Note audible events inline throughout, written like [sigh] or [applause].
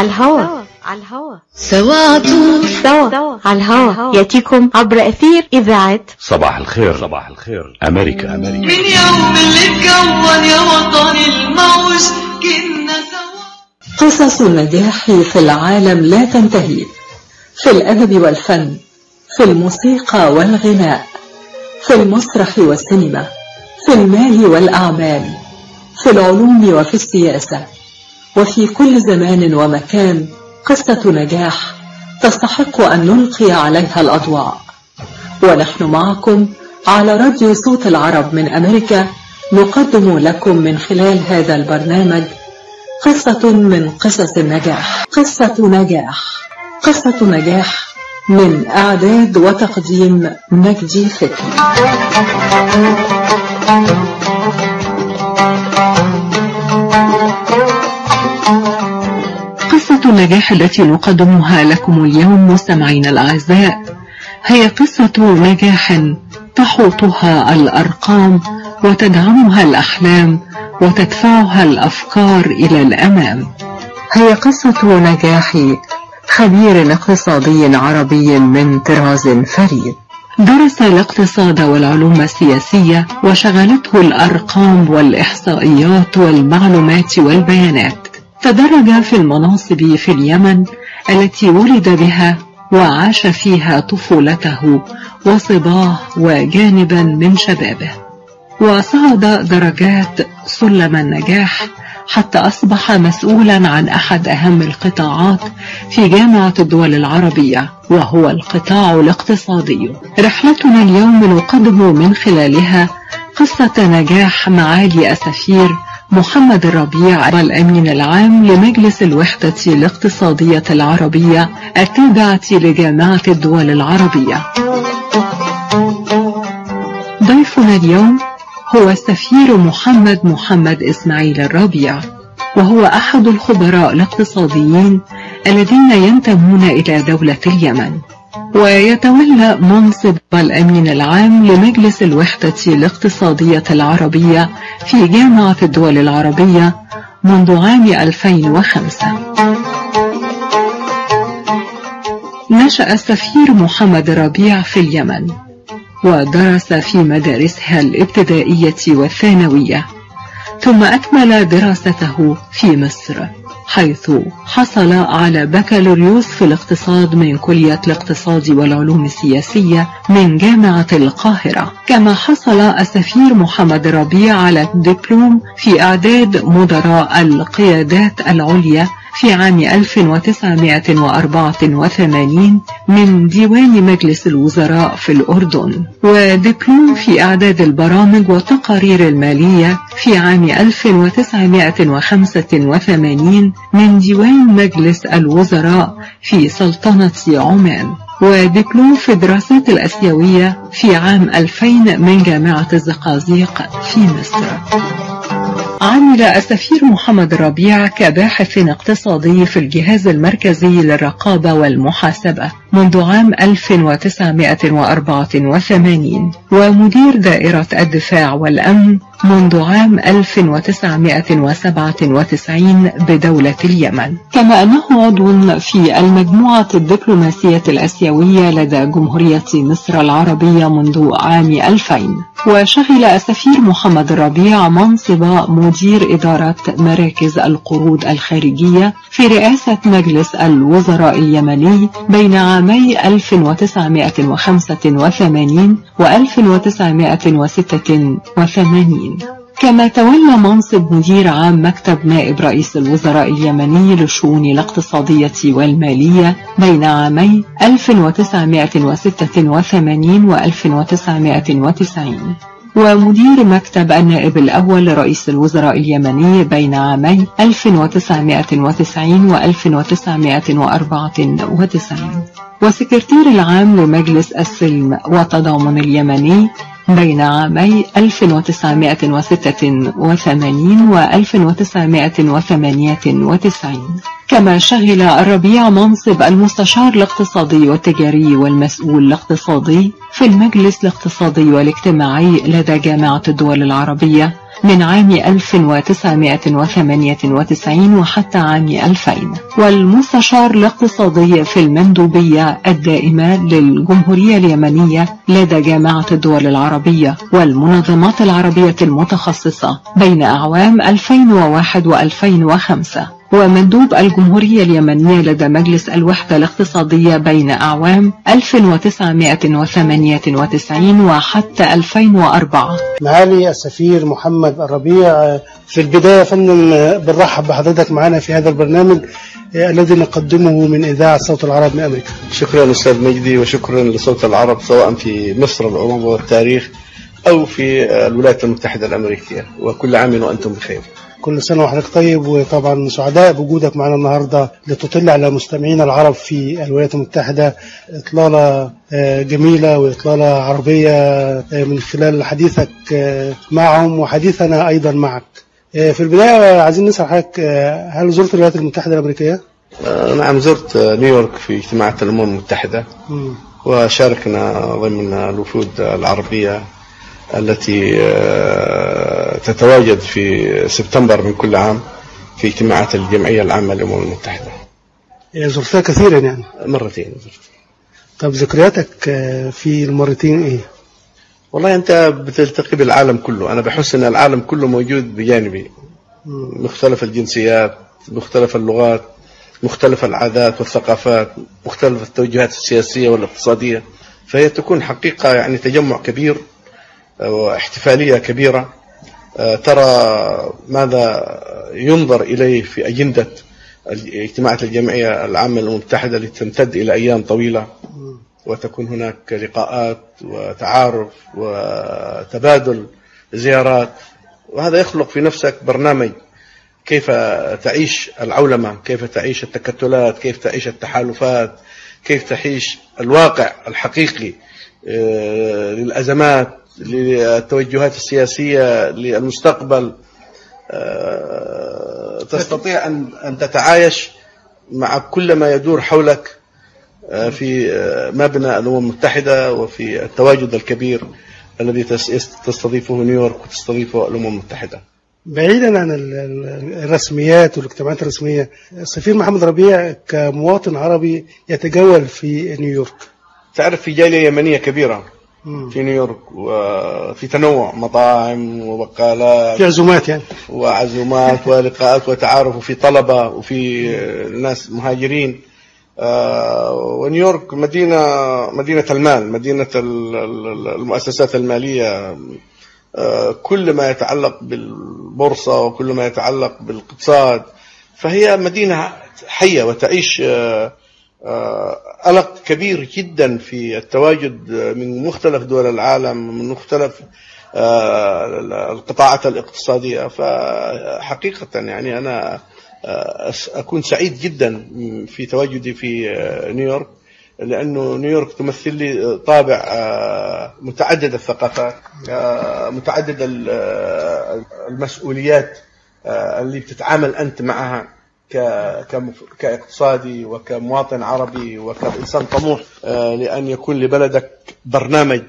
على الهوا على الهوا سوا طول سوا على الهوا يأتيكم عبر أثير إذاعة صباح الخير. صباح الخير. أمريكا. أمريكا. من يوم اللي اتكون يا وطني الموج كنا سوا. قصص النجاح في العالم لا تنتهي. في الأدب والفن في الموسيقى والغناء في المسرح والسينما في المال والأعمال في العلوم وفي السياسة. وفي كل زمان ومكان قصة نجاح تستحق أن نلقي عليها الأضواء. ونحن معكم على راديو صوت العرب من أمريكا نقدم لكم من خلال هذا البرنامج قصة من قصص النجاح. قصة نجاح. قصة نجاح من إعداد وتقديم مجدي قصة [laughs] النجاح التي نقدمها لكم اليوم مستمعينا الأعزاء هي قصة نجاح تحوطها الأرقام وتدعمها الأحلام وتدفعها الأفكار إلى الأمام. هي قصة نجاح خبير اقتصادي عربي من طراز فريد. درس الاقتصاد والعلوم السياسية وشغلته الأرقام والإحصائيات والمعلومات والبيانات. تدرج في المناصب في اليمن التي ولد بها وعاش فيها طفولته وصباه وجانبا من شبابه. وصعد درجات سلم النجاح حتى أصبح مسؤولا عن أحد أهم القطاعات في جامعة الدول العربية وهو القطاع الاقتصادي. رحلتنا اليوم نقدم من خلالها قصة نجاح معالي السفير محمد الربيع الأمين العام لمجلس الوحدة الاقتصادية العربية التابعة لجامعة الدول العربية. ضيفنا اليوم هو السفير محمد محمد إسماعيل الربيع وهو أحد الخبراء الاقتصاديين الذين ينتمون إلى دولة اليمن. ويتولى منصب الأمين العام لمجلس الوحدة الاقتصادية العربية في جامعة الدول العربية منذ عام 2005 نشأ السفير محمد ربيع في اليمن ودرس في مدارسها الابتدائية والثانوية ثم أكمل دراسته في مصر. حيث حصل على بكالوريوس في الاقتصاد من كلية الاقتصاد والعلوم السياسية من جامعة القاهرة. كما حصل السفير محمد ربيع على دبلوم في إعداد مدراء القيادات العليا في عام 1984 من ديوان مجلس الوزراء في الأردن. ودبلوم في إعداد البرامج والتقارير المالية في عام 1985 من ديوان مجلس الوزراء في سلطنة عمان. ودبلوم في الدراسات الأسيوية في عام 2000 من جامعة الزقازيق في مصر. عمل السفير محمد ربيع كباحث اقتصادي في الجهاز المركزي للرقابة والمحاسبة منذ عام 1984 ومدير دائرة الدفاع والأمن منذ عام 1997 بدولة اليمن. كما أنه عضو في المجموعة الدبلوماسية الأسيوية لدى جمهورية مصر العربية منذ عام 2000 وشغل السفير محمد الربيع منصب مدير إدارة مراكز القروض الخارجية في رئاسة مجلس الوزراء اليمني بين عامي 1985 و 1986 كما تولى منصب مدير عام مكتب نائب رئيس الوزراء اليمني للشؤون الاقتصادية والمالية بين عامي 1986 و 1990 ومدير مكتب النائب الأول لرئيس الوزراء اليمني بين عامي 1990 و 1994 وسكرتير العام لمجلس السلم والتضامن اليمني بين عامي 1986 و 1998 كما شغل الربيع منصب المستشار الاقتصادي والتجاري والمسؤول الاقتصادي في المجلس الاقتصادي والاجتماعي لدى جامعة الدول العربية. من عام 1998 وحتى عام 2000 والمستشار الاقتصادي في المندوبية الدائمة للجمهورية اليمنية لدى جامعة الدول العربية والمنظمات العربية المتخصصة بين أعوام 2001 و2005 ومندوب الجمهورية اليمنية لدى مجلس الوحدة الاقتصادية بين أعوام 1998 وحتى 2004 معالي السفير محمد الربيع في البداية فندم بنرحب بحضرتك معنا في هذا البرنامج الذي نقدمه من إذاعة صوت العرب من أمريكا. شكرا أستاذ مجدي وشكرا لصوت العرب سواء في مصر العروبة والتاريخ أو في الولايات المتحدة الأمريكية. وكل عام وأنتم بخير. كل سنة وحضرتك طيب وطبعا سعداء بوجودك معنا النهاردة لتطل على مستمعينا العرب في الولايات المتحدة. إطلالة جميلة وإطلالة عربية من خلال حديثك معهم وحديثنا أيضا معك. في البداية عايزين نسأل حضرتك هل زرت الولايات المتحدة الأمريكية؟ نعم زرت نيويورك في اجتماعات الأمم المتحدة. وشاركنا ضمن الوفود العربية التي تتواجد في سبتمبر من كل عام في اجتماعات الجمعية العامة للأمم المتحدة. زرتها كثيرا يعني. مرتين زرت طب ذكرياتك في المرتين إيه؟ والله أنت بتلتقي بالعالم كله. أنا بحس أن العالم كله موجود بجانبي. مختلف الجنسيات مختلف اللغات مختلف العادات والثقافات مختلف التوجهات السياسية والاقتصادية. فهي تكون حقيقة يعني تجمع كبير. واحتفالية كبيرة. ترى ماذا ينظر إليه في أجندة اجتماعات الجمعية العامة المتحدة لتمتد إلى أيام طويلة وتكون هناك لقاءات وتعارف وتبادل زيارات. وهذا يخلق في نفسك برنامج كيف تعيش العولمة كيف تعيش التكتلات كيف تعيش التحالفات كيف تعيش الواقع الحقيقي للأزمات. للتوجهات السياسية للمستقبل تستطيع أن تتعايش مع كل ما يدور حولك في مبنى الأمم المتحدة وفي التواجد الكبير الذي تستضيفه نيويورك وتستضيفه الأمم المتحدة. بعيدا عن الرسميات والاجتماعات الرسمية السفير محمد ربيع كمواطن عربي يتجول في نيويورك. تعرف في جالية يمنية كبيرة في نيويورك وفي تنوع مطاعم وبقالات في عزومات يعني. وعزومات ولقاءات وتعارف وفي طلبة وفي ناس مهاجرين. ونيويورك مدينة مدينة المال مدينة المؤسسات المالية. كل ما يتعلق بالبورصة وكل ما يتعلق بالاقتصاد فهي مدينة حية وتعيش قلق كبير جدا في التواجد من مختلف دول العالم من مختلف القطاعات الاقتصادية. فحقيقة يعني أنا أكون سعيد جدا في تواجدي في نيويورك لأنه نيويورك تمثل لي طابع متعدد الثقافات متعدد المسؤوليات اللي بتتعامل أنت معها. كاقتصادي وكمواطن عربي وكإنسان طموح لأن يكون لبلدك برنامج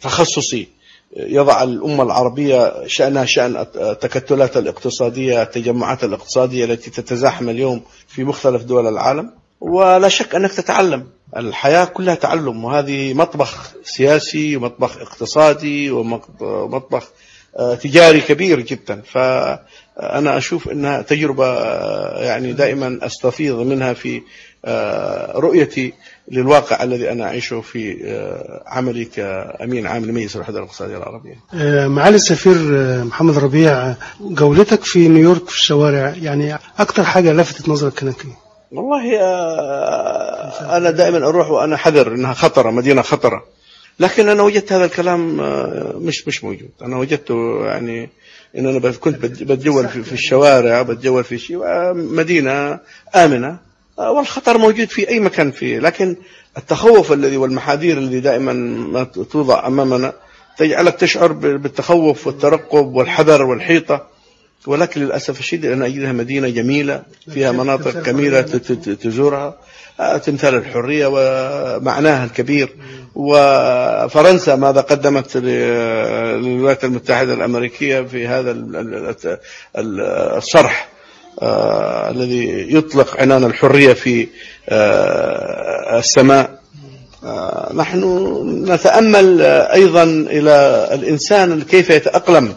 تخصصي يضع الأمة العربية شأنها شأن التكتلات الاقتصادية التجمعات الاقتصادية التي تتزاحم اليوم في مختلف دول العالم. ولا شك أنك تتعلم. الحياة كلها تعلم وهذه مطبخ سياسي ومطبخ اقتصادي ومطبخ تجاري كبير جدا. فأنا أشوف أنها تجربة يعني دائما أستفيض منها في رؤيتي للواقع الذي أنا أعيشه في عملي كأمين عام لمجلس الوحدة الاقتصادية العربية معالي السفير محمد ربيع جولتك في نيويورك في الشوارع يعني أكثر حاجة لفتت نظرك كانت إيه؟ والله أنا دائما أروح وأنا حذر أنها خطرة مدينة خطرة لكن أنا وجدت هذا الكلام مش مش موجود. أنا وجدته يعني إن أنا كنت بتجول في الشوارع بتجول في شيء مدينة آمنة والخطر موجود في أي مكان فيه لكن التخوف الذي والمحاذير الذي دائما ما توضع أمامنا تجعلك تشعر بالتخوف والترقب والحذر والحيطة. ولكن للأسف الشديد أنا أجدها مدينة جميلة فيها مناطق جميلة تزورها. تمثال الحرية ومعناها الكبير. وفرنسا ماذا قدمت للولايات المتحدة الأمريكية في هذا ال- ال- ال- الشرح آه، الذي يطلق عنان الحرية في آه، السماء. آه، نحن نتأمل أيضا إلى الإنسان كيف يتأقلم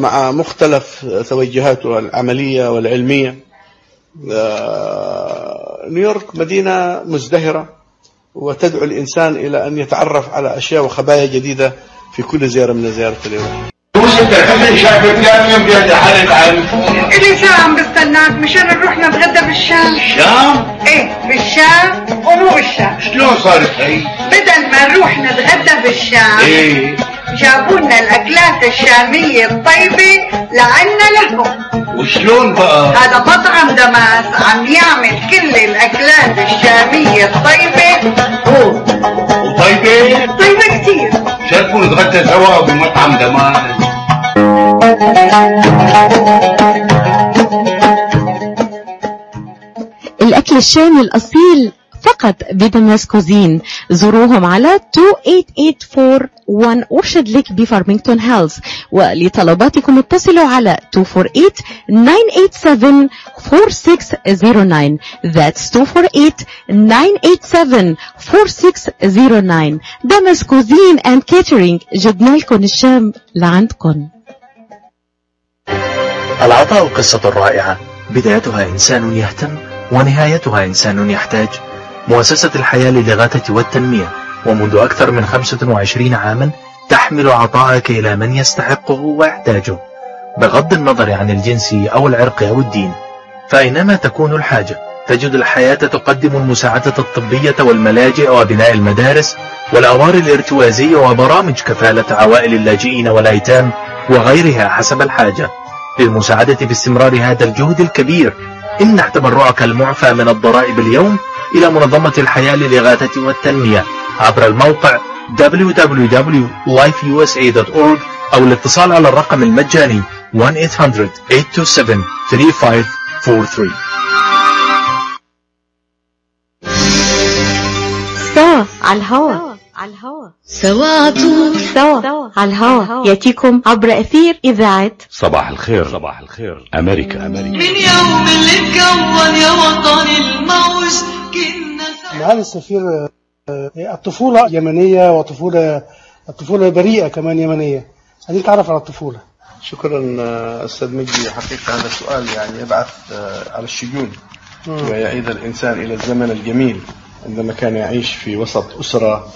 مع مختلف توجهاته العملية والعلمية. نيويورك مدينة مزدهرة. وتدعو الإنسان إلى أن يتعرف على أشياء وخبايا جديدة في كل زيارة من زيارة اليوم. إلي ساعة عم بستناك مشان نروح نتغدى بالشام الشام. إيه بالشام ومو بالشام شلون صارت هي؟ بدل ما نروح نتغدى بالشام إيه. جابوا لنا الأكلات الشامية الطيبة لعنا لهم. وشلون بقى؟ هذا مطعم دماس عم يعمل كل الأكلات الشامية الطيبة. هو وطيبة؟ طيبة كتير. شرفوا نتغدى سوا بمطعم داماس الأكل الشامي الأصيل فقط ب Damas Cuisine. زوروهم على 28841 Orchard Lake ب Farmington Hills. ولطلباتكم اتصلوا على 248-987-4609 That's 248-987-4609 دمس كوزين and catering جبنا لكم الشام لعندكم. العطاء قصة رائعة. بدايتها إنسان يهتم ونهايتها إنسان يحتاج مؤسسة الحياة للإغاثة والتنمية ومنذ أكثر من 25 عاما تحمل عطاءك إلى من يستحقه ويحتاجه بغض النظر عن الجنس أو العرق أو الدين. فأينما تكون الحاجة تجد الحياة تقدم المساعدة الطبية والملاجئ وبناء المدارس والأوار الارتوازية وبرامج كفالة عوائل اللاجئين والأيتام وغيرها حسب الحاجة. للمساعدة باستمرار هذا الجهد الكبير امنح تبرعك المعفى من الضرائب اليوم إلى منظمة الحياة للإغاثة والتنمية. عبر الموقع www.lifeusa.org أو الاتصال على الرقم المجاني 1-800-827-3543 سوا على الهوا على الهوا. سوا طول. سوا. على الهوا. يأتيكم عبر أثير إذاعة. صباح الخير. صباح الخير. أمريكا. أمريكا. من يوم اللي اتكون يا وطني الموج. كنا سوا. معالي السفير آه، الطفولة يمنية وطفولة الطفولة بريئة كمان يمنية. عايزين نتعرف على الطفولة. شكرا آه، أستاذ مجدي. حقيقة هذا السؤال يعني يبعث آه، على الشجون. ويعيد الإنسان إلى الزمن الجميل. عندما كان يعيش في وسط أسرة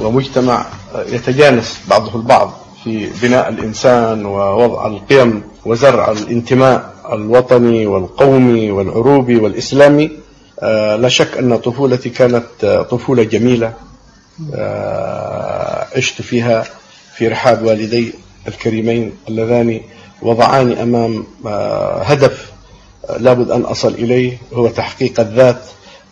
ومجتمع يتجانس بعضه البعض في بناء الإنسان ووضع القيم وزرع الانتماء الوطني والقومي والعروبي والإسلامي آه، لا شك أن طفولتي كانت طفولة جميلة آه، عشت فيها في رحاب والدي الكريمين اللذان وضعاني أمام آه، هدف لابد أن أصل إليه هو تحقيق الذات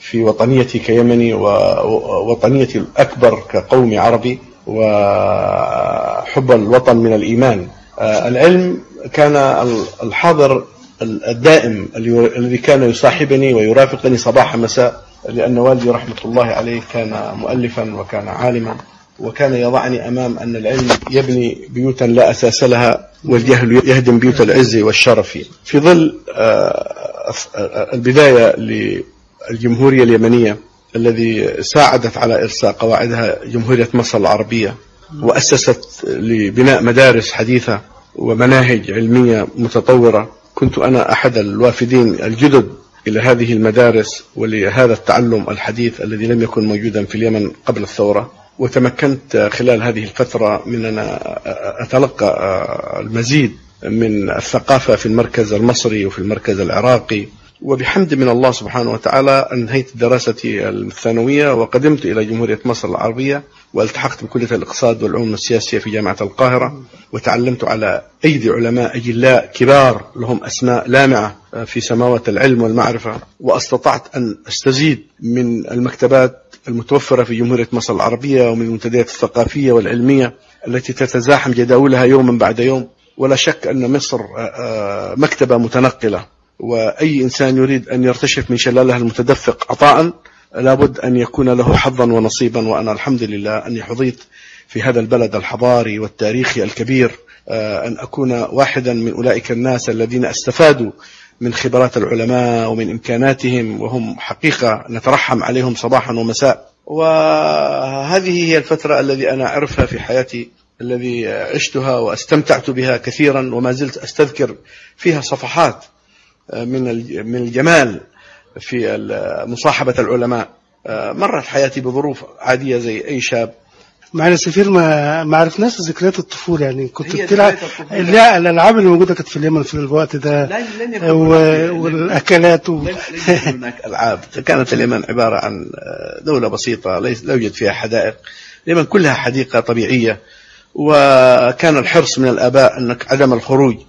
في وطنيتي كيمني ووطنيتي الأكبر كقوم عربي وحب الوطن من الإيمان. آه، العلم كان ال- الحاضر ال- الدائم الذي كان يصاحبني ويرافقني صباح مساء لأن والدي رحمة الله عليه كان مؤلفا وكان عالما وكان يضعني أمام أن العلم يبني بيوتا لا أساس لها والجهل يهدم بيوت العز والشرف. في ظل آه، آه، البداية للجمهورية اليمنية الذي ساعدت على إرساء قواعدها جمهورية مصر العربية وأسست لبناء مدارس حديثة ومناهج علمية متطورة. كنت أنا أحد الوافدين الجدد إلى هذه المدارس ولهذا التعلم الحديث الذي لم يكن موجودا في اليمن قبل الثورة. وتمكنت خلال هذه الفترة من أن أتلقى المزيد من الثقافة في المركز المصري وفي المركز العراقي. وبحمد من الله سبحانه وتعالى أنهيت دراستي الثانوية وقدمت إلى جمهورية مصر العربية والتحقت بكلية الاقتصاد والعلوم السياسية في جامعة القاهرة وتعلمت على أيدي علماء أجلاء كبار لهم أسماء لامعة في سماوات العلم والمعرفة وأستطعت أن أستزيد من المكتبات المتوفرة في جمهورية مصر العربية ومن المنتديات الثقافية والعلمية التي تتزاحم جداولها يوما بعد يوم. ولا شك أن مصر مكتبة متنقلة. وأي إنسان يريد أن يرتشف من شلالها المتدفق عطاء لابد أن يكون له حظا ونصيبا وأنا الحمد لله أني حظيت في هذا البلد الحضاري والتاريخي الكبير آه، أن أكون واحدا من أولئك الناس الذين استفادوا من خبرات العلماء ومن إمكاناتهم وهم حقيقة نترحم عليهم صباحا ومساء. وهذه هي الفترة الذي أنا أعرفها في حياتي الذي عشتها واستمتعت بها كثيرا وما زلت أستذكر فيها صفحات من من الجمال في مصاحبة العلماء. مرت حياتي بظروف عادية زي أي شاب. معالي السفير ما ما عرفناش ذكريات الطفولة يعني كنت بتلعب. لا الألعاب اللي موجودة كانت في اليمن في الوقت ده يكون و- هناك- والأكلات و... [laughs] هناك ألعاب. كانت اليمن عبارة عن دولة بسيطة ليس لا يوجد فيها حدائق. اليمن كلها حديقة طبيعية وكان الحرص من الآباء أنك عدم الخروج. آه،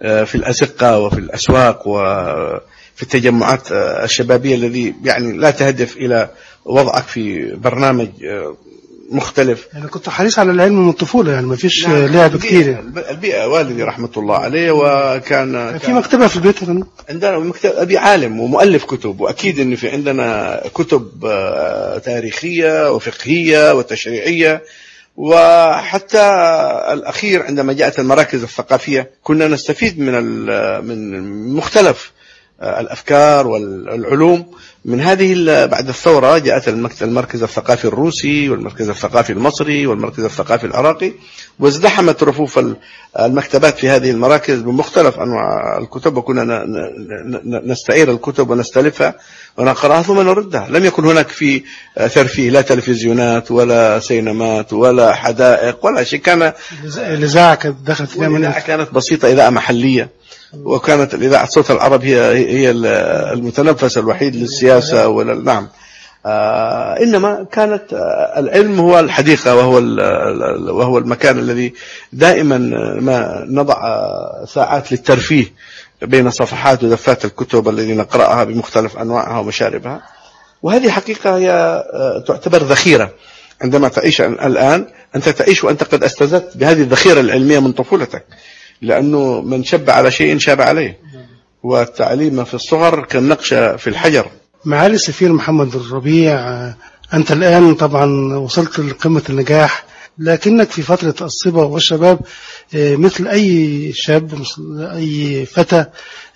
في الأزقة وفي الأسواق وفي التجمعات آه، الشبابية الذي يعني لا تهدف إلى وضعك في برنامج آه، مختلف يعني كنت حريص على العلم من الطفولة يعني ما فيش نعم، لعب البيئة- كتير يعني. البيئة والدي رحمة الله عليه وكان في كان- مكتبة في البيت يعني. عندنا مكتب أبي عالم ومؤلف كتب وأكيد أن في عندنا كتب آه، تاريخية وفقهية وتشريعية وحتى الأخير عندما جاءت المراكز الثقافية كنا نستفيد من من مختلف آه، الأفكار والعلوم. من هذه بعد الثورة جاءت المركز الثقافي الروسي والمركز الثقافي المصري والمركز الثقافي العراقي وازدحمت رفوف ال- المكتبات في هذه المراكز بمختلف أنواع الكتب وكنا نستعير الكتب ونستلفها ونقرأها ثم نردها. لم يكن هناك في ترفيه لا تلفزيونات ولا سينمات ولا حدائق ولا شيء. كان الإذاعة- الإذاعة كانت دخلت والإذاعة كانت بسيطة إذاعة محلية. وكانت الإذاعة صوت العرب هي هي المتنفس الوحيد للسياسة ولا نعم. آه إنما كانت آه العلم هو الحديقة وهو وهو المكان الذي دائما ما نضع آه، ساعات للترفيه بين صفحات ودفات الكتب التي نقرأها بمختلف أنواعها ومشاربها. وهذه حقيقة هي تعتبر ذخيرة. عندما تعيش الآن أنت تعيش وأنت قد استزدت بهذه الذخيرة العلمية من طفولتك. لأنه من شب على شيء شاب عليه. والتعليم في الصغر كالنقش في الحجر. معالي السفير محمد الربيع أنت الآن طبعا وصلت لقمة النجاح لكنك في فترة الصبا والشباب آه، مثل أي شاب مثل أي فتى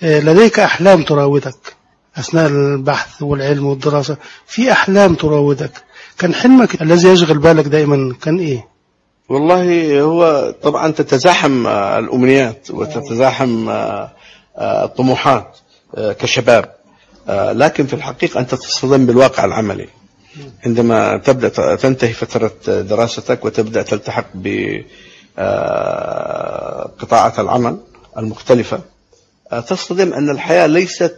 آه، لديك أحلام تراودك أثناء البحث والعلم والدراسة في أحلام تراودك. كان حلمك الذي يشغل بالك دائما كان إيه؟ والله هو طبعا تتزاحم آه، الأمنيات وتتزاحم آه، آه، الطموحات كشباب. لكن في الحقيقة أنت تصطدم بالواقع العملي. عندما تبدأ تنتهي فترة دراستك وتبدأ تلتحق بقطاعات العمل المختلفة تصطدم أن الحياة ليست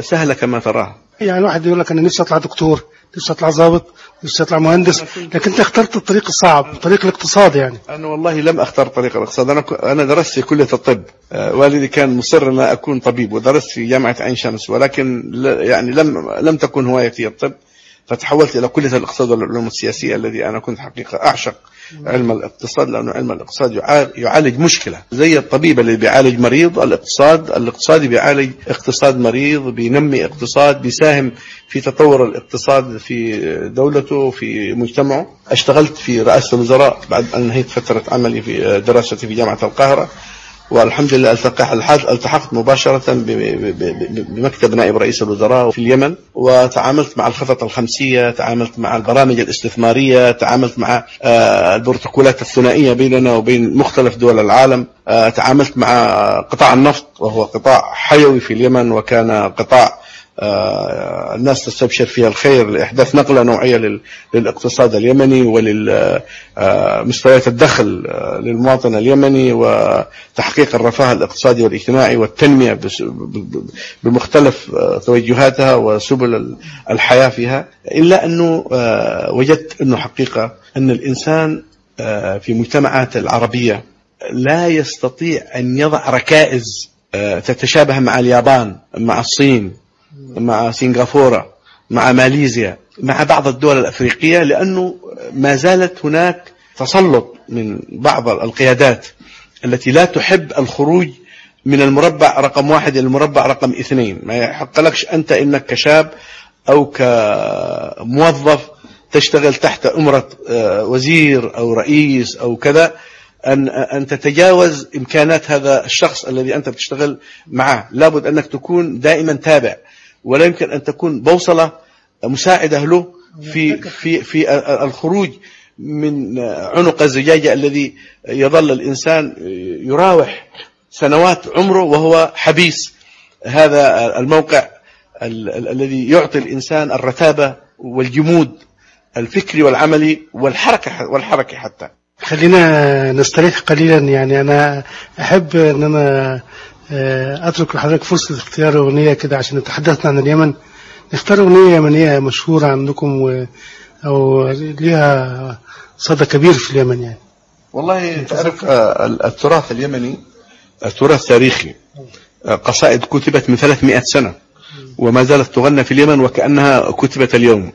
سهلة كما تراها. يعني واحد يقول لك أنا نفسي أطلع دكتور. نفسي أطلع ضابط نفسي أطلع مهندس لكن أنت اخترت الطريق الصعب طريق الاقتصاد يعني. أنا والله لم أختار طريق الاقتصاد. أنا ك- أنا درست في كلية الطب. آه، والدي كان مصر أن أكون طبيب ودرست في جامعة عين شمس ولكن يعني لم لم تكن هوايتي الطب. فتحولت إلى كلية الاقتصاد والعلوم السياسية الذي أنا كنت حقيقة أعشق. علم الاقتصاد لأنه علم الاقتصاد يعال- يعالج مشكلة. زي الطبيب اللي بيعالج مريض الاقتصاد الاقتصادي بيعالج اقتصاد مريض بينمي اقتصاد بيساهم في تطور الاقتصاد في دولته في مجتمعه. اشتغلت في رئاسة الوزراء بعد أن انهيت فترة عملي في دراستي في جامعة القاهرة. والحمد لله التحقت مباشرة بمكتب نائب رئيس الوزراء في اليمن وتعاملت مع الخطط الخمسية تعاملت مع البرامج الاستثمارية تعاملت مع آه، البروتوكولات الثنائية بيننا وبين مختلف دول العالم آه، تعاملت مع قطاع النفط وهو قطاع حيوي في اليمن وكان قطاع الناس تستبشر فيها الخير لإحداث نقلة نوعية لل- للاقتصاد اليمني ولمستويات الدخل آه، للمواطن اليمني وتحقيق الرفاه الاقتصادي والاجتماعي والتنمية بمختلف آه، توجهاتها وسبل ال- الحياة فيها إلا أنه آه، وجدت أنه حقيقة أن الإنسان آه، في مجتمعات العربية لا يستطيع أن يضع ركائز آه، تتشابه مع اليابان مع الصين مع سنغافورة مع ماليزيا مع بعض الدول الأفريقية لأنه ما زالت هناك تسلط من بعض القيادات التي لا تحب الخروج من المربع رقم واحد إلى المربع رقم اثنين. ما يحق لكش أنت إنك كشاب أو كموظف تشتغل تحت أمرة آه، وزير أو رئيس أو كذا أن أن تتجاوز إمكانات هذا الشخص الذي أنت بتشتغل معه لابد أنك تكون دائما تابع. ولا يمكن أن تكون بوصلة مساعدة له في في في الخروج من عنق الزجاجة الذي يظل الإنسان يراوح سنوات عمره وهو حبيس. هذا الموقع ال- ال- الذي يعطي الإنسان الرتابة والجمود الفكري والعملي والحركة والحركة حتى. خلينا نستريح قليلا يعني. أنا أحب أن أنا أترك لحضرتك فرصة اختيار أغنية كده عشان نتحدث عن اليمن. نختار أغنية يمنية مشهورة عندكم و... أو ليها صدى كبير في اليمن يعني. والله تعرف آه، التراث اليمني تراث تاريخي. آه، قصائد كتبت من 300 سنة وما زالت تغنى في اليمن وكأنها كتبت اليوم.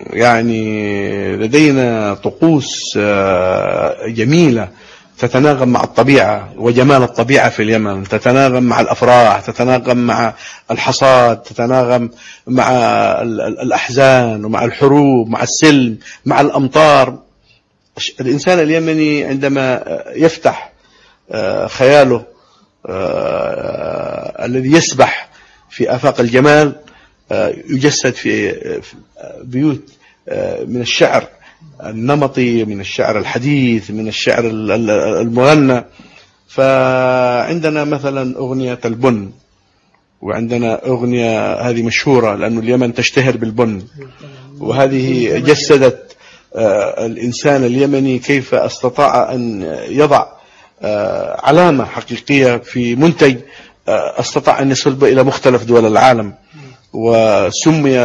يعني لدينا طقوس آه، جميلة. تتناغم مع الطبيعة وجمال الطبيعة في اليمن تتناغم مع الأفراح تتناغم مع الحصاد تتناغم مع ال- ال- الأحزان ومع الحروب مع السلم مع الأمطار. الإنسان اليمني عندما يفتح آه، خياله آه، الذي يسبح في آفاق الجمال آه، يجسد في بيوت من الشعر. النمطي من الشعر الحديث من الشعر ال- ال- المغنى. فعندنا مثلا أغنية البن وعندنا أغنية هذه مشهورة لأن اليمن تشتهر بالبن. وهذه جسدت آه، الإنسان اليمني كيف استطاع أن يضع آه، علامة حقيقية في منتج آه، استطاع أن يصل إلى مختلف دول العالم. وسمي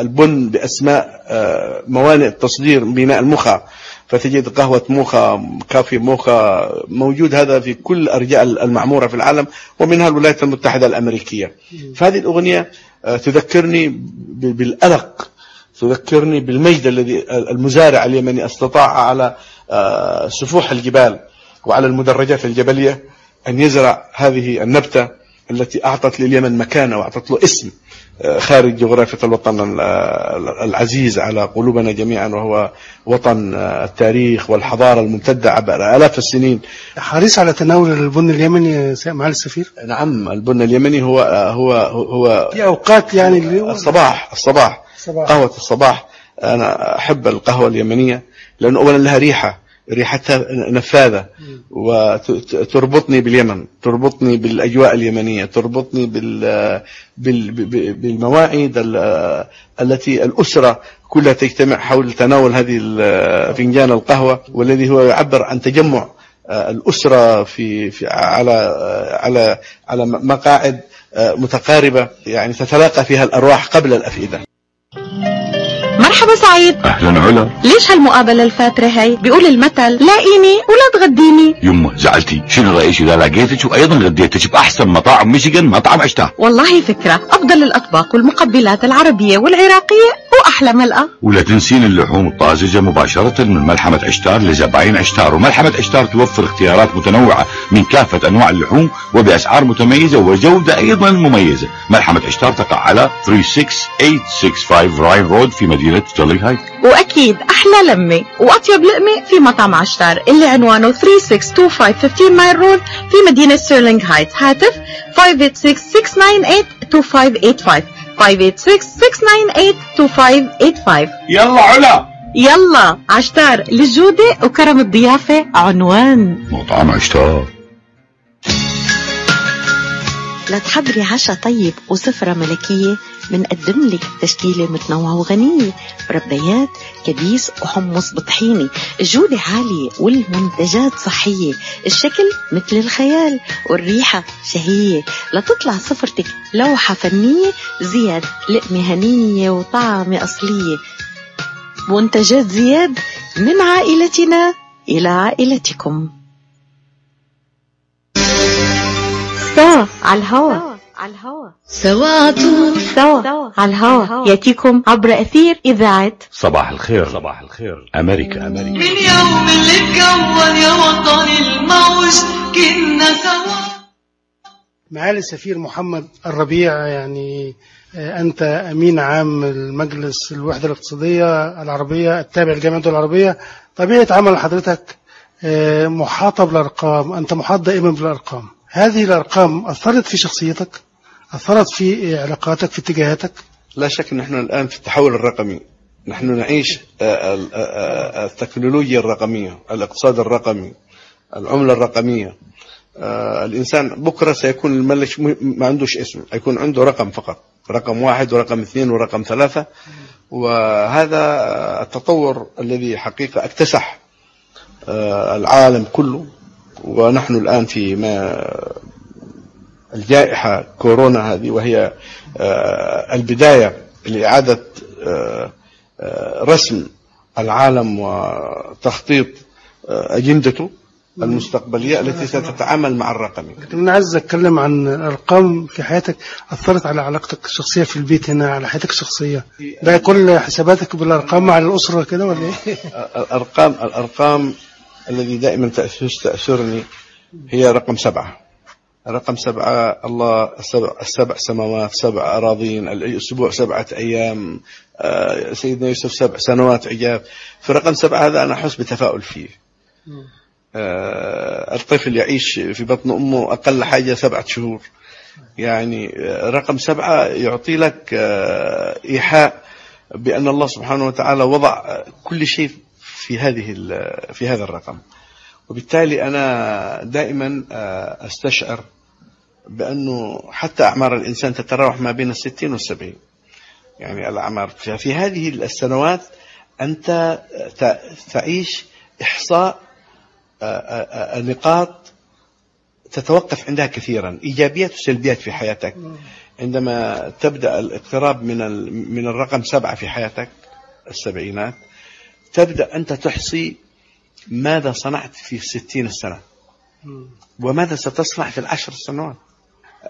البن بأسماء آه، موانئ التصدير بناء المخا. فتجد قهوة موخا كافي موخا موجود هذا في كل أرجاء المعمورة في العالم ومنها الولايات المتحدة الأمريكية. فهذه الأغنية آه، تذكرني بالألق تذكرني بالمجد الذي المزارع اليمني استطاع على آه، سفوح الجبال وعلى المدرجات الجبلية أن يزرع هذه النبتة. التي أعطت لليمن مكانة وأعطت له اسم آه، خارج جغرافية الوطن ال- ال- العزيز على قلوبنا جميعا وهو وطن آه، التاريخ والحضارة الممتدة عبر آلاف السنين. حريص على تناول البن اليمني معالي السفير؟ نعم البن اليمني هو هو هو في أوقات يعني اللي الصباح الصباح الصباح. قهوة الصباح. أنا أحب القهوة اليمنية لأنه أولا لها ريحة ريحتها نفاذة. وتربطني باليمن تربطني بالأجواء اليمنية تربطني بالمواعيد ال- التي الأسرة كلها تجتمع حول تناول هذه فنجان القهوة والذي هو يعبر عن تجمع آه، الأسرة في, في على آه، على على مقاعد آه، متقاربة. يعني تتلاقى فيها الأرواح قبل الأفئدة. مرحبا سعيد. أهلا علا. ليش هالمقابلة الفاترة هي بيقول المثل لاقيني ولا تغديني. يمه زعلتي. شنو رأيك؟ إذا لقيتك وأيضا غديتك بأحسن مطاعم ميشيغان مطعم عشتار والله فكرة. أفضل الأطباق والمقبلات العربية والعراقية وأحلى ملقى ولا تنسين اللحوم الطازجة مباشرة من ملحمة عشتار لزباين عشتار وملحمة عشتار توفر اختيارات متنوعة من كافة أنواع اللحوم وبأسعار متميزة وجودة أيضا مميزة. ملحمة عشتار تقع على 36865 Ryan Road في مدينة Sterling Heights وأكيد أحلى لمة وأطيب لقمة في مطعم عشتار اللي عنوانه 3625 15 Mile Road في مدينة Sterling Heights هاتف 586-698-2585 586-698-2585 يلا علا. يلا عشتار للجودة وكرم الضيافة عنوان. مطعم عشتار. لتحضري عشاء طيب وسفرة ملكية منقدم لك تشكيلة متنوعة وغنية. مربيات كبيس وحمص بطحيني الجودة عالية والمنتجات صحية. الشكل مثل الخيال والريحة شهية. لتطلع سفرتك لوحة فنية زياد لقمة هنية وطعمة أصلية. منتجات زياد من عائلتنا إلى عائلتكم. سوا على الهوا على الهوا. سوا. سوا. على الهوا. يأتيكم عبر أثير إذاعة صباح الخير. صباح الخير. أمريكا أمريكا. من يوم اللي اتكون يا وطني الموج كنا سوا. معالي السفير محمد الربيع يعني آه، أنت أمين عام المجلس الوحدة الاقتصادية العربية التابع لجامعة الدول العربية. طبيعة عمل حضرتك آه، محاطة بالأرقام أنت محاط دائما بالأرقام. هذه الأرقام أثرت في شخصيتك؟ أثرت في علاقاتك في اتجاهاتك؟ لا شك نحن الآن في التحول الرقمي. نحن نعيش آه، آه، آه، التكنولوجيا الرقمية الاقتصاد الرقمي العملة الرقمية. الإنسان بكرة سيكون الملك ما عندوش اسم يكون عنده رقم فقط رقم واحد ورقم اثنين ورقم ثلاثة. وهذا التطور الذي حقيقة اكتسح العالم كله. ونحن الآن في ما الجائحة كورونا هذه وهي آه، البداية لإعادة آه، آه، رسم العالم وتخطيط أجندته المستقبلية التي ستتعامل مع الرقمي لكن أنا عايز أتكلم عن الأرقام في حياتك أثرت على علاقتك الشخصية في البيت هنا على حياتك الشخصية. ده كل حساباتك بالأرقام مع الأسرة كده ولا إيه؟ الأرقام الأرقام الذي دائما تأسرني هي رقم سبعة. رقم سبعة الله السبع, السبع سماوات سبع أراضين الأسبوع سبعة أيام آه، سيدنا يوسف سبع سنوات عجاب. في رقم سبعة هذا أنا أحس بتفاؤل فيه. آه، الطفل يعيش في بطن أمه أقل حاجة سبعة شهور. يعني آه، رقم سبعة يعطي لك إيحاء بأن الله سبحانه وتعالى وضع كل شيء في هذه في هذا الرقم. وبالتالي أنا دائما آه، أستشعر بأنه حتى أعمار الإنسان تتراوح ما بين الستين والسبعين. يعني الأعمار ففي هذه السنوات أنت تعيش إحصاء آه، آه، نقاط تتوقف عندها كثيرا إيجابيات وسلبيات في حياتك. عندما تبدأ الاقتراب من من الرقم سبعة في حياتك السبعينات تبدأ أنت تحصي ماذا صنعت في الستين السنة؟ وماذا ستصنع في العشر سنوات؟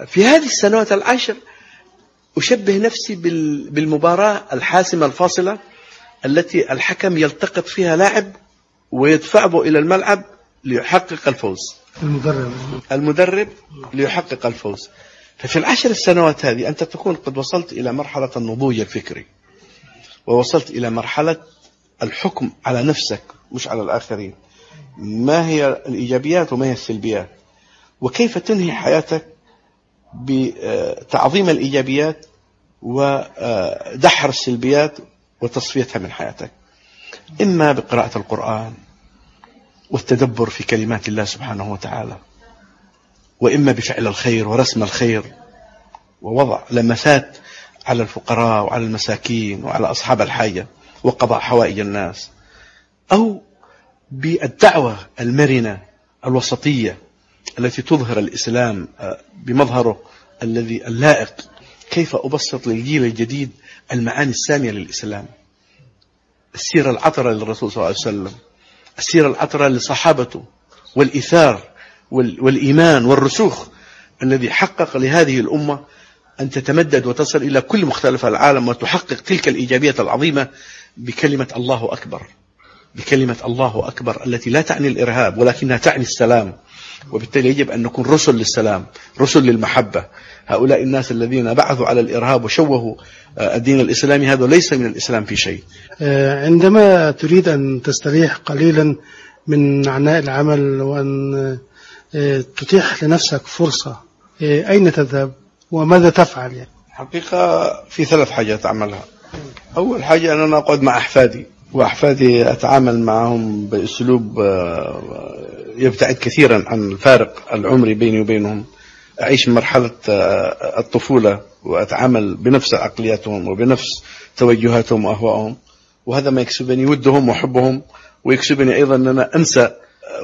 في هذه السنوات العشر أشبه نفسي بال- بالمباراة الحاسمة الفاصلة التي الحكم يلتقط فيها لاعب ويدفعه إلى الملعب ليحقق الفوز. المدرب. المدرب ليحقق الفوز. ففي العشر السنوات هذه أنت تكون قد وصلت إلى مرحلة النضوج الفكري ووصلت إلى مرحلة الحكم على نفسك مش على الآخرين. ما هي الإيجابيات وما هي السلبيات؟ وكيف تنهي حياتك بتعظيم الإيجابيات ودحر السلبيات وتصفيتها من حياتك؟ إما بقراءة القرآن والتدبر في كلمات الله سبحانه وتعالى وإما بفعل الخير ورسم الخير ووضع لمسات على الفقراء وعلى المساكين وعلى أصحاب الحاجة وقضاء حوائج الناس. أو بالدعوة المرنة الوسطية التي تظهر الإسلام آه، بمظهره الذي اللائق. كيف أبسط للجيل الجديد المعاني السامية للإسلام؟ السيرة العطرة للرسول صلى الله عليه وسلم السيرة العطرة لصحابته والإيثار وال- والإيمان والرسوخ الذي حقق لهذه الأمة أن تتمدد وتصل إلى كل مختلف العالم وتحقق تلك الإيجابية العظيمة بكلمة الله أكبر. بكلمة الله أكبر التي لا تعني الإرهاب ولكنها تعني السلام. وبالتالي يجب أن نكون رسل للسلام رسل للمحبة. هؤلاء الناس الذين بعثوا على الإرهاب وشوهوا آه، الدين الإسلامي هذا ليس من الإسلام في شيء. آه، عندما تريد أن تستريح قليلا من عناء العمل وأن آه، تتيح لنفسك فرصة أين تذهب؟ وماذا تفعل؟ يعني حقيقة في ثلاث حاجات أعملها. أول حاجة أن أنا أقعد مع أحفادي. وأحفادي أتعامل معهم بأسلوب آه، يبتعد كثيرا عن الفارق العمري بيني وبينهم. أعيش مرحلة آه، الطفولة وأتعامل بنفس عقلياتهم وبنفس توجهاتهم وأهوائهم. وهذا ما يكسبني ودهم وحبهم ويكسبني أيضا أن أنا أنسى آه،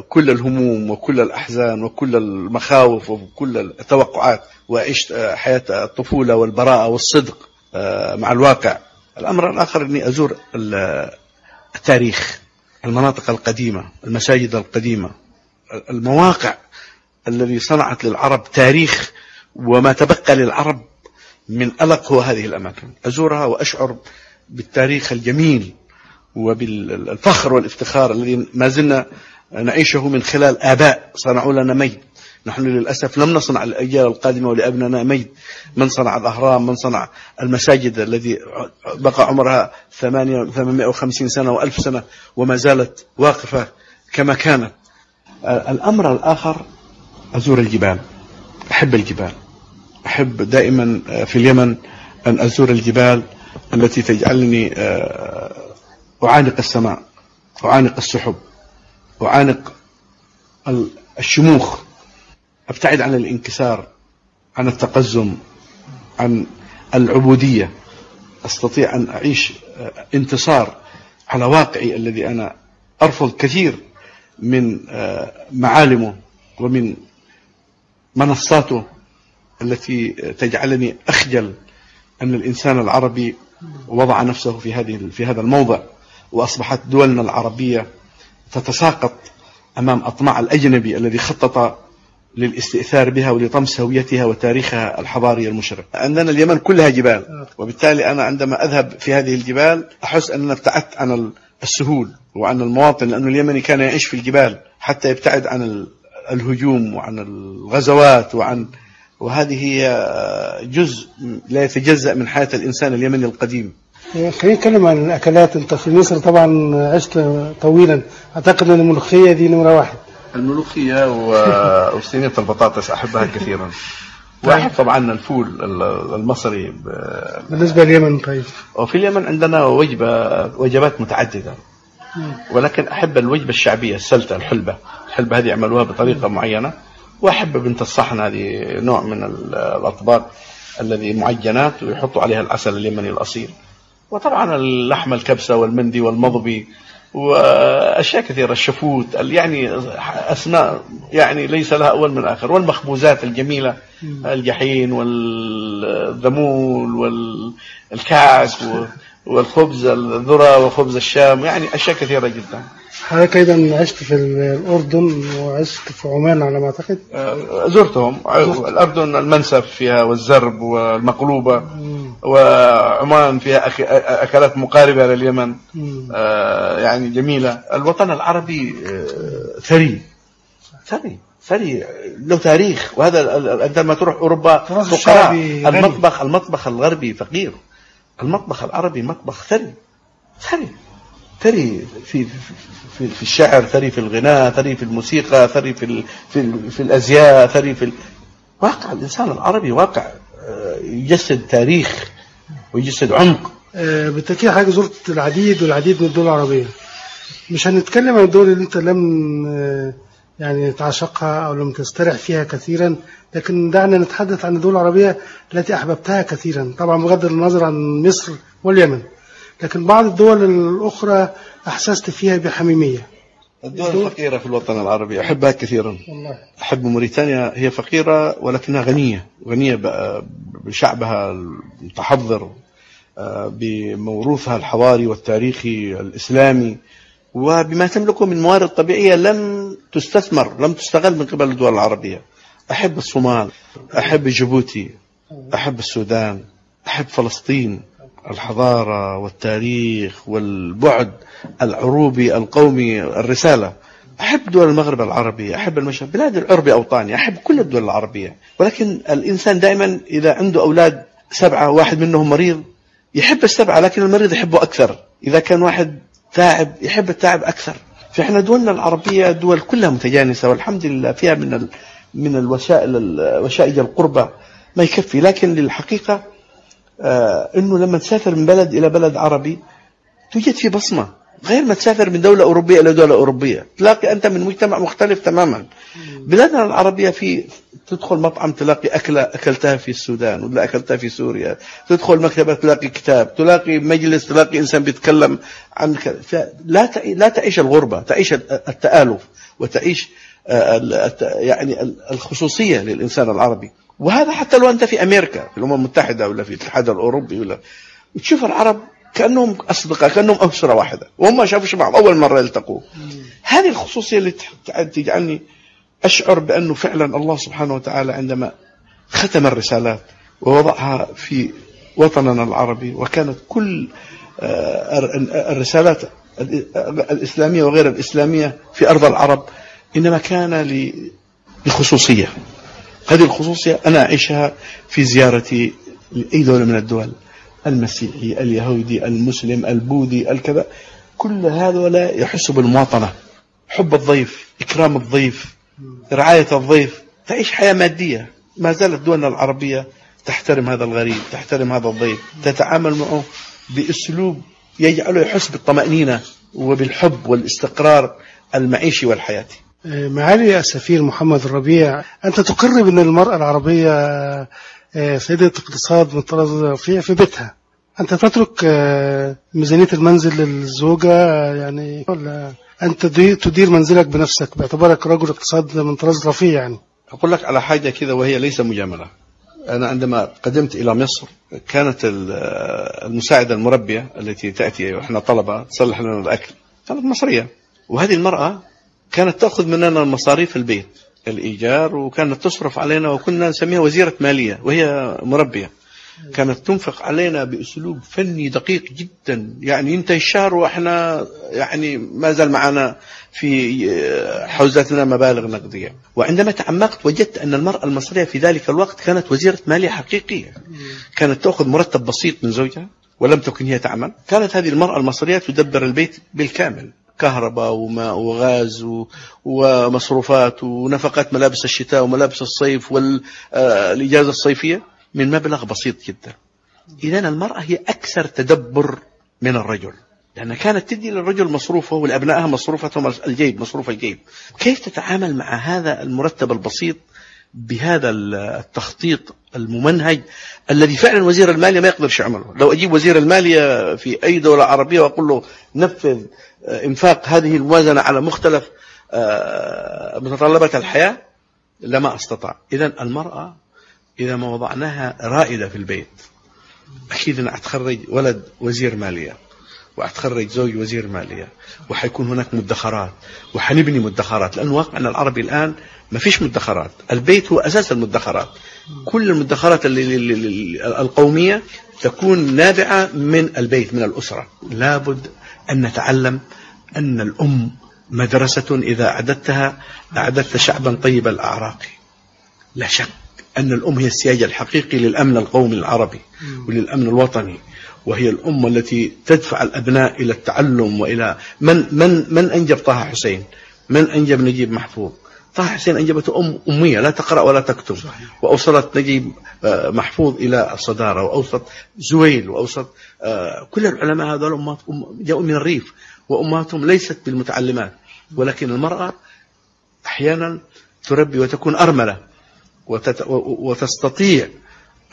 كل الهموم وكل الأحزان وكل المخاوف وكل التوقعات. وأعيش حياة الطفولة والبراءة والصدق مع الواقع. الأمر الآخر أني أزور التاريخ المناطق القديمة المساجد القديمة المواقع الذي صنعت للعرب تاريخ وما تبقى للعرب من ألق هو هذه الأماكن. أزورها وأشعر بالتاريخ الجميل وبالفخر والافتخار الذي ما زلنا نعيشه من خلال آباء صنعوا لنا مجد نحن للأسف لم نصنع الأجيال القادمة ولأبنائنا مجد من صنع الأهرام من صنع المساجد الذي بقى عمرها 850 سنة و1000 سنة وما زالت واقفة كما كانت. الأمر الآخر أزور الجبال. أحب الجبال. أحب دائما في اليمن أن أزور الجبال التي تجعلني آه، أعانق السماء أعانق السحب أعانق الشموخ. أبتعد عن الانكسار عن التقزم عن العبودية. أستطيع أن أعيش آه، انتصار على واقعي الذي أنا أرفض كثير من آه، معالمه ومن منصاته التي تجعلني أخجل أن الإنسان العربي وضع نفسه في هذه في هذا الموضع. وأصبحت دولنا العربية تتساقط أمام أطماع الأجنبي الذي خطط للاستئثار بها ولطمس هويتها وتاريخها الحضاري المشرق. عندنا اليمن كلها جبال وبالتالي أنا عندما أذهب في هذه الجبال أحس أننا ابتعدت عن السهول وعن المواطن لأن اليمني كان يعيش في الجبال حتى يبتعد عن الهجوم وعن الغزوات وعن وهذه هي جزء لا يتجزأ من حياة الإنسان اليمني القديم. خلينا نتكلم عن الأكلات. أنت في مصر طبعا عشت طويلا. أعتقد أن الملوخية دي نمرة واحد. الملوخية وصينية البطاطس أحبها كثيرا. [laughs] واحد طبعا الفول المصري بالنسبة لليمن طيب. وفي اليمن عندنا وجبة وجبات متعددة. ولكن أحب الوجبة الشعبية السلتة الحلبة. الحلبة هذه يعملوها بطريقة معينة. وأحب بنت الصحن هذه نوع من الأطباق الذي معجنات ويحطوا عليها العسل اليمني الأصيل. وطبعا اللحمة الكبسة والمندي والمضبي. وأشياء كثيرة الشفوت يعني أسماء يعني ليس لها أول من اخر والمخبوزات الجميلة الجحين والذمول والكعك والخبز الذرة وخبز الشام يعني أشياء كثيرة جدا. حضرتك أيضا عشت في الأردن وعشت في عمان على ما أعتقد. آه، زرتهم. الأردن المنسف فيها والزرب والمقلوبة. وعمان فيها أكلات مقاربة لليمن. آه، يعني جميلة. الوطن العربي آه، ثري. ثري. ثري. له تاريخ. وهذا عندما تروح أوروبا فقراء. المطبخ المطبخ الغربي فقير. المطبخ العربي مطبخ ثري. ثري. ثري في في في الشعر ثري في الغناء ثري في الموسيقى ثري في في, في الأزياء ثري في واقع. الإنسان العربي واقع. يجسد تاريخ ويجسد عمق. آه، بالتأكيد حضرتك زرت العديد والعديد من الدول العربية مش هنتكلم عن الدول اللي انت لم آه، يعني تعشقها أو لم تسترح فيها كثيرا لكن دعنا نتحدث عن الدول العربية التي أحببتها كثيرا. طبعا بغض النظر عن مصر واليمن. لكن بعض الدول الأخرى أحسست فيها بحميمية. الدول الفقيرة في الوطن العربي أحبها كثيرا. والله. أحب موريتانيا هي فقيرة ولكنها غنية غنية بشعبها المتحضر آه، بموروثها الحضاري والتاريخي الإسلامي وبما تملكه من موارد طبيعية لم تستثمر لم تستغل من قبل الدول العربية. أحب الصومال أحب جيبوتي أحب السودان أحب فلسطين. الحضارة والتاريخ والبعد العروبي القومي الرسالة. أحب دول المغرب العربي أحب المشرق بلاد العرب أوطاني أحب كل الدول العربية. ولكن الإنسان دائما إذا عنده أولاد سبعة واحد منهم مريض يحب السبعة لكن المريض يحبه أكثر. إذا كان واحد تعب يحب التعب أكثر. فإحنا دولنا العربية دول كلها متجانسة والحمد لله فيها من من الوسائل وشائج القربة ما يكفي. لكن للحقيقة آه إنه لما تسافر من بلد إلى بلد عربي توجد في بصمة. غير ما تسافر من دولة أوروبية إلى دولة أوروبية. تلاقي أنت من مجتمع مختلف تماما. بلادنا العربية في تدخل مطعم تلاقي أكلة أكلتها في السودان ولا أكلتها في سوريا. تدخل مكتبة تلاقي كتاب تلاقي مجلس تلاقي إنسان بيتكلم عن لا لا تعيش الغربة تعيش التآلف وتعيش يعني الخصوصية للإنسان العربي. وهذا حتى لو أنت في أمريكا في الأمم المتحدة ولا في الاتحاد الأوروبي ولا تشوف العرب كأنهم أصدقاء كأنهم أسرة واحدة. وهم ما شافوش بعض أول مرة يلتقوا هذه الخصوصية اللي تجعلني أشعر بأنه فعلا الله سبحانه وتعالى عندما ختم الرسالات ووضعها في وطننا العربي وكانت كل آه، الرسالات الإسلامية وغير الإسلامية في أرض العرب إنما كان بخصوصية هذه الخصوصية أنا أعيشها في زيارتي لأي دولة من الدول المسيحي اليهودي المسلم البوذي الكذا. كل هذولا يحسوا بالمواطنة. حب الضيف إكرام الضيف رعاية الضيف. تعيش حياة مادية. ما زالت دولنا العربية تحترم هذا الغريب تحترم هذا الضيف تتعامل معه بأسلوب يجعله يحس بالطمأنينة وبالحب والاستقرار المعيشي والحياتي. معالي السفير محمد الربيع أنت تقر بأن المرأة العربية آه، سيدة اقتصاد من طراز رفيع في بيتها؟ أنت تترك آه، ميزانية المنزل للزوجة آه، يعني ولا أنت دي- تدير منزلك بنفسك باعتبارك رجل اقتصاد من طراز رفيع يعني؟ أقول لك على حاجة كذا وهي ليس مجاملة. أنا عندما قدمت إلى مصر كانت ال- المساعدة المربية التي تأتي وإحنا طلبة تصلح لنا الأكل كانت مصرية. وهذه المرأة كانت تأخذ مننا مصاريف البيت الإيجار وكانت تصرف علينا وكنا نسميها وزيرة مالية وهي مربية. كانت تنفق علينا بأسلوب فني دقيق جدا. يعني ينتهي الشهر وإحنا يعني ما زال معنا في حوزتنا مبالغ نقدية. وعندما تعمقت وجدت أن المرأة المصرية في ذلك الوقت كانت وزيرة مالية حقيقية. كانت تأخذ مرتب بسيط من زوجها ولم تكن هي تعمل. كانت هذه المرأة المصرية تدبر البيت بالكامل. كهرباء وماء وغاز ومصروفات ونفقات ملابس الشتاء وملابس الصيف والإجازة الصيفية من مبلغ بسيط جدا. إذا المرأة هي أكثر تدبر من الرجل. لأنها كانت تدي للرجل مصروفه ولأبنائها مصروفتهم الجيب مصروف الجيب. كيف تتعامل مع هذا المرتب البسيط بهذا التخطيط الممنهج الذي فعلا وزير المالية ما يقدرش يعمله لو أجيب وزير المالية في أي دولة عربية وأقول له نفذ آه، إنفاق هذه الموازنة على مختلف آه، متطلبات الحياة لما أستطاع. إذا المرأة إذا ما وضعناها رائدة في البيت. أكيد أنا أتخرج ولد وزير مالية وأتخرج زوج وزير مالية وحيكون هناك مدخرات وحنبني مدخرات لأن واقعنا العربي الآن ما فيش مدخرات. البيت هو أساس المدخرات. كل المدخرات القومية تكون نابعة من البيت من الأسرة. لابد أن نتعلم أن الأم مدرسة إذا أعددتها أعددت شعبا طيب الأعراق. لا شك أن الأم هي السياج الحقيقي للأمن القومي العربي وللأمن الوطني. وهي الأم التي تدفع الأبناء إلى التعلم وإلى من من من أنجب طه حسين؟ من أنجب نجيب محفوظ؟ طه حسين أنجبته أم أمية لا تقرأ ولا تكتب. وأوصلت نجيب آه، محفوظ إلى الصدارة. وأوصلت زويل وأوصلت آه، كل العلماء هذول أمات أم- جاءوا من الريف. وأمهاتهم ليست بالمتعلمات. ولكن المرأة أحيانا تربي وتكون أرملة. وتستطيع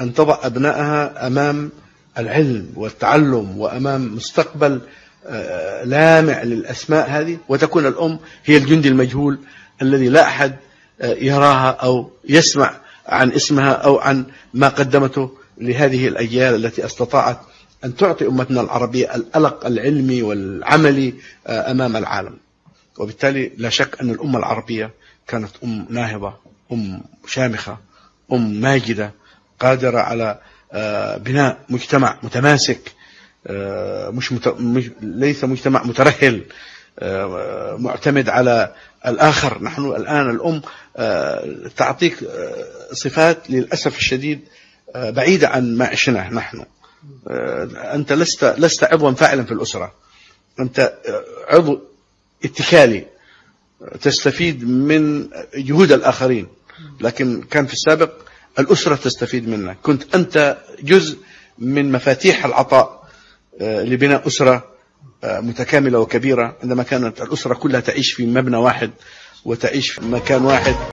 أن تضع أبنائها أمام العلم والتعلم وأمام مستقبل آه، لامع للأسماء هذه. وتكون الأم هي الجندي المجهول. الذي لا أحد آه، يراها أو يسمع عن اسمها أو عن ما قدمته لهذه الأجيال التي أستطاعت أن تعطي أمتنا العربية الألق العلمي والعملي آه، أمام العالم. وبالتالي لا شك أن الأمة العربية كانت أم ناهضة أم شامخة أم ماجدة قادرة على آه، بناء مجتمع متماسك مش, مت... مش ليس مجتمع مترهل. معتمد على الآخر. نحن الآن الأم آه، تعطيك آه، صفات للأسف الشديد آه، بعيدة عن ما عشناه نحن. آه، أنت لست لست عضوا فاعلا في الأسرة. أنت آه، عضو اتكالي تستفيد من جهود الآخرين. لكن كان في السابق الأسرة تستفيد منك. كنت أنت جزء من مفاتيح العطاء آه، لبناء أسرة. آه، متكاملة وكبيرة عندما كانت الأسرة كلها تعيش في مبنى واحد وتعيش في مكان واحد.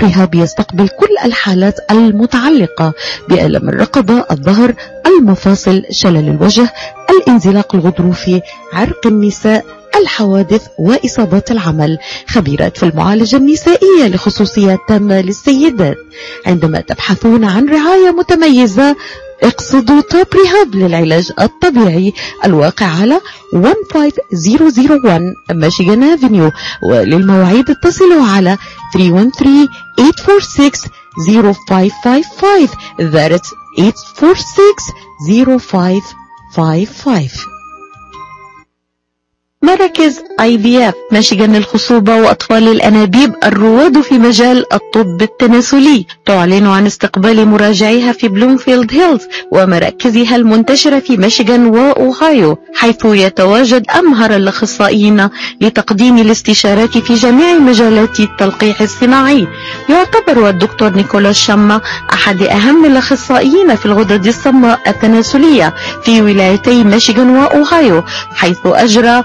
رهاب يستقبل كل الحالات المتعلقة بألم الرقبة الظهر المفاصل شلل الوجه الانزلاق الغضروفي عرق النساء الحوادث وإصابات العمل. خبيرات في المعالجة النسائية لخصوصيات تامة للسيدات. عندما تبحثون عن رعاية متميزة اقصدوا توب ريهاب للعلاج الطبيعي الواقع على 15001 ميشيغان افنيو وللمواعيد اتصلوا على 313 846 0555 that's 846 0555 مراكز IVF ميشيغان للخصوبة وأطفال الأنابيب الرواد في مجال الطب التناسلي. تعلن عن استقبال مراجعيها في بلومفيلد هيلز ومراكزها المنتشرة في ميشيغان واوهايو حيث يتواجد أمهر الأخصائيين لتقديم الاستشارات في جميع مجالات التلقيح الصناعي. يعتبر الدكتور نيكولاس شما أحد أهم الأخصائيين في الغدد الصماء التناسلية في ولايتي ميشيغان واوهايو حيث أجرى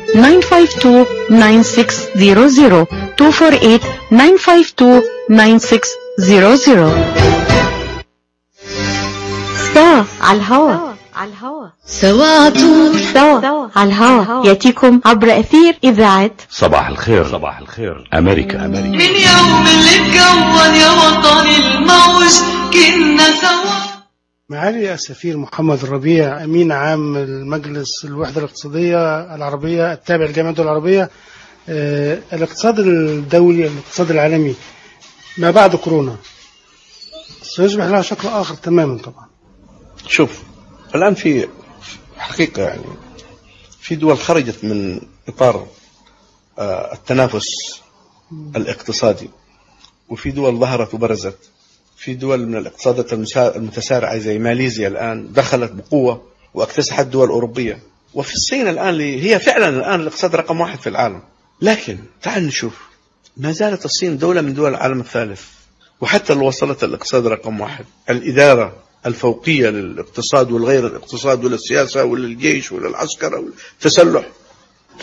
952 9600 248 952 9600 سوا على الهوا على الهوا. سوا عطول سوا على الهوا. يأتيكم عبر أثير إذاعة. صباح الخير. صباح الخير. أمريكا. أمريكا. من يوم اللي اتكون يا وطني الموج كنا سوا. معالي السفير محمد الربيع أمين عام المجلس الوحدة الاقتصادية العربية التابع لجامعة الدول العربية آه، الاقتصاد الدولي الاقتصاد العالمي ما بعد كورونا؟ سيصبح له شكل آخر تماما طبعا. شوف الآن في حقيقة يعني في دول خرجت من إطار آه، التنافس الاقتصادي وفي دول ظهرت وبرزت. في دول من الاقتصادات المتسارعة زي ماليزيا الآن دخلت بقوة واكتسحت دول أوروبية. وفي الصين الآن هي فعلا الآن الاقتصاد رقم واحد في العالم. لكن تعال نشوف ما زالت الصين دولة من دول العالم الثالث وحتى لو وصلت الاقتصاد رقم واحد. الإدارة الفوقية للاقتصاد والغير الاقتصاد وللسياسة وللجيش وللعسكر والتسلح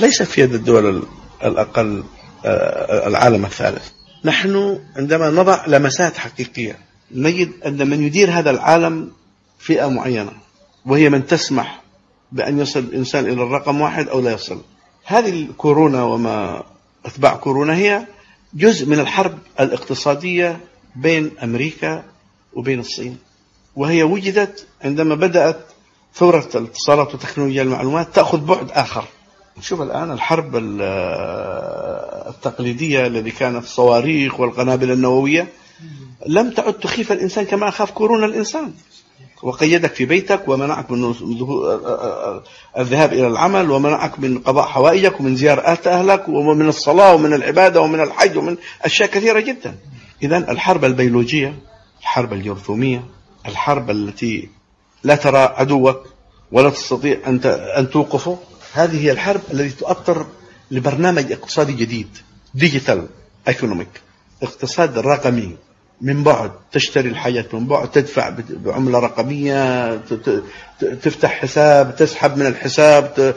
ليس في يد الدول ال- الأقل آه، العالم الثالث. نحن عندما نضع لمسات حقيقية نجد أن من يدير هذا العالم فئة معينة وهي من تسمح بأن يصل الإنسان إلى الرقم واحد أو لا يصل. هذه الكورونا وما أتباع كورونا هي جزء من الحرب الاقتصادية بين أمريكا وبين الصين. وهي وجدت عندما بدأت ثورة الاتصالات وتكنولوجيا المعلومات تأخذ بعد آخر. شوف الآن الحرب ال- التقليدية الذي كانت الصواريخ والقنابل النووية لم تعد تخيف الإنسان كما أخاف كورونا الإنسان. وقيدك في بيتك ومنعك من الذهاب إلى العمل ومنعك من قضاء حوائجك ومن زيارات أهلك ومن الصلاة ومن العبادة ومن الحج ومن أشياء كثيرة جدا. إذا الحرب البيولوجية الحرب الجرثومية الحرب التي لا ترى عدوك ولا تستطيع أن أن توقفه هذه هي الحرب التي تؤطر لبرنامج اقتصادي جديد digital economic اقتصاد رقمي. من بعد تشتري الحاجة من بعد تدفع بعملة رقمية تفتح حساب تسحب من الحساب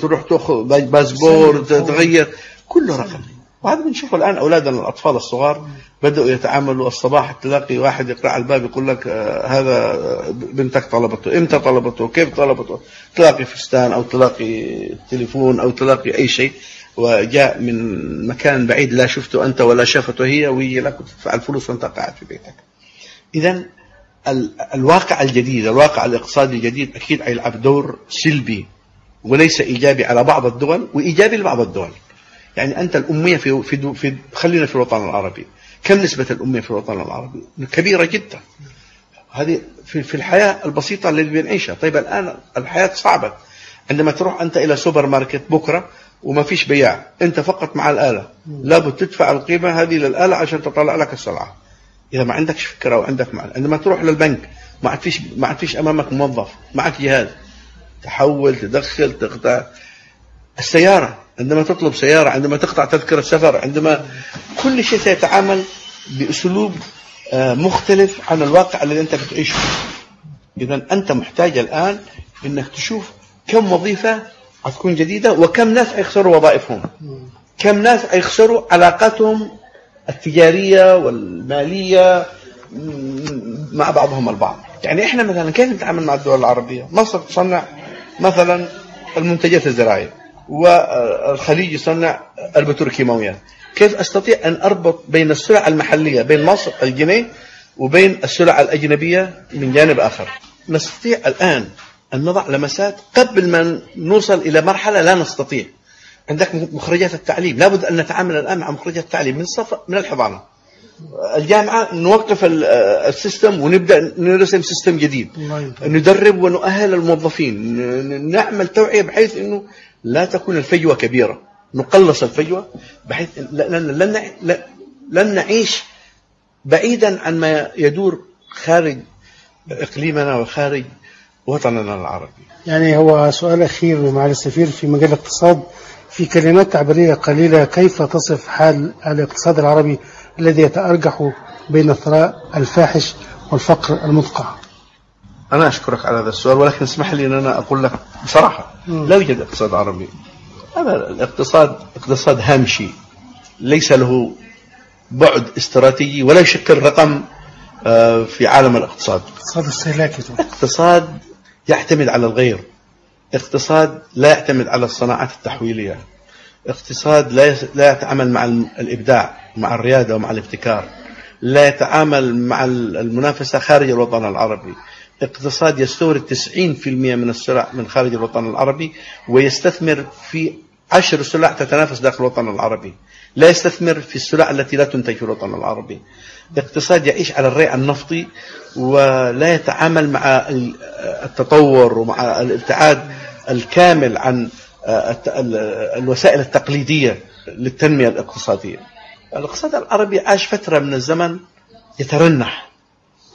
تروح تأخذ باسبور تغير كله رقمي وهذا بنشوفه الآن أولادنا الأطفال الصغار بدأوا يتعاملوا الصباح تلاقي واحد يقرأ على الباب يقول لك آه، هذا بنتك طلبته إمتى طلبته كيف طلبته؟ تلاقي فستان أو تلاقي تليفون أو تلاقي أي شيء. وجاء من مكان بعيد لا شفته أنت ولا شافته هي ويجي لك وتدفع الفلوس وأنت قاعد في بيتك. ال- الواقع الجديد الواقع الاقتصادي الجديد أكيد يلعب دور سلبي وليس إيجابي على بعض الدول وإيجابي لبعض الدول. يعني أنت الأمية في في, في خلينا في الوطن العربي. كم نسبة الأمية في الوطن العربي؟ كبيرة جدا. هذه في, في الحياة البسيطة اللي بنعيشها. طيب الآن الحياة صعبة. عندما تروح أنت إلى سوبر ماركت بكرة وما فيش بياع. أنت فقط مع الآلة. لابد تدفع القيمة هذه للآلة عشان تطلع لك السلعة. إذا ما عندكش فكرة وعندك معنى. عندما تروح للبنك ما عاد فيش ما عاد فيش أمامك موظف. معك جهاز. تحول تدخل تقطع. السيارة عندما تطلب سيارة عندما تقطع تذكرة سفر عندما كل شيء سيتعامل بأسلوب آه، مختلف عن الواقع الذي أنت بتعيشه. إذا أنت محتاج الآن أنك تشوف كم وظيفة حتكون جديدة وكم ناس حيخسروا وظائفهم؟ كم ناس حيخسروا علاقاتهم التجارية والمالية مع بعضهم البعض؟ يعني إحنا مثلا كيف نتعامل مع الدول العربية؟ مصر تصنع مثلا المنتجات الزراعية والخليج يصنع البتروكيماويات كيف أستطيع أن أربط بين السلع المحلية بين مصر الجنيه وبين السلع الأجنبية من جانب آخر؟ نستطيع الآن ان نضع لمسات قبل ما نوصل إلى مرحلة لا نستطيع. عندك مخرجات التعليم. لابد أن نتعامل الآن مع مخرجات التعليم من الصف من الحضانة. الجامعة نوقف ال- ال system ونبدأ نرسم system جديد. ندرب ونؤهل الموظفين. نعمل توعية بحيث إنه لا تكون الفجوة كبيرة. نقلص الفجوة بحيث لن لن لن- لن نعيش بعيدا عن ما يدور خارج إقليمنا وخارج وطننا العربي. يعني هو سؤال أخير معالي السفير في مجال الاقتصاد. في كلمات تعبيرية قليلة كيف تصف حال الاقتصاد العربي الذي يتأرجح بين الثراء الفاحش والفقر المدقع؟ أنا أشكرك على هذا السؤال ولكن اسمح لي أن أنا أقول لك بصراحة. لا يوجد اقتصاد عربي. هذا الاقتصاد اقتصاد هامشي ليس له بعد استراتيجي ولا يشكل رقم آه، في عالم الاقتصاد. اقتصاد استهلاكي. اقتصاد يعتمد على الغير. اقتصاد لا يعتمد على الصناعات التحويلية. اقتصاد لا لا يتعامل مع الإبداع مع الريادة ومع الابتكار. لا يتعامل مع ال- المنافسة خارج الوطن العربي. اقتصاد يستورد 90% من السلع من خارج الوطن العربي ويستثمر في عشر سلع تتنافس داخل الوطن العربي. لا يستثمر في السلع التي لا تنتج في الوطن العربي. اقتصاد يعيش على الريع النفطي ولا يتعامل مع ال- التطور ومع الابتعاد الكامل عن ال- الوسائل التقليدية للتنمية الاقتصادية. الاقتصاد العربي عاش فترة من الزمن يترنح.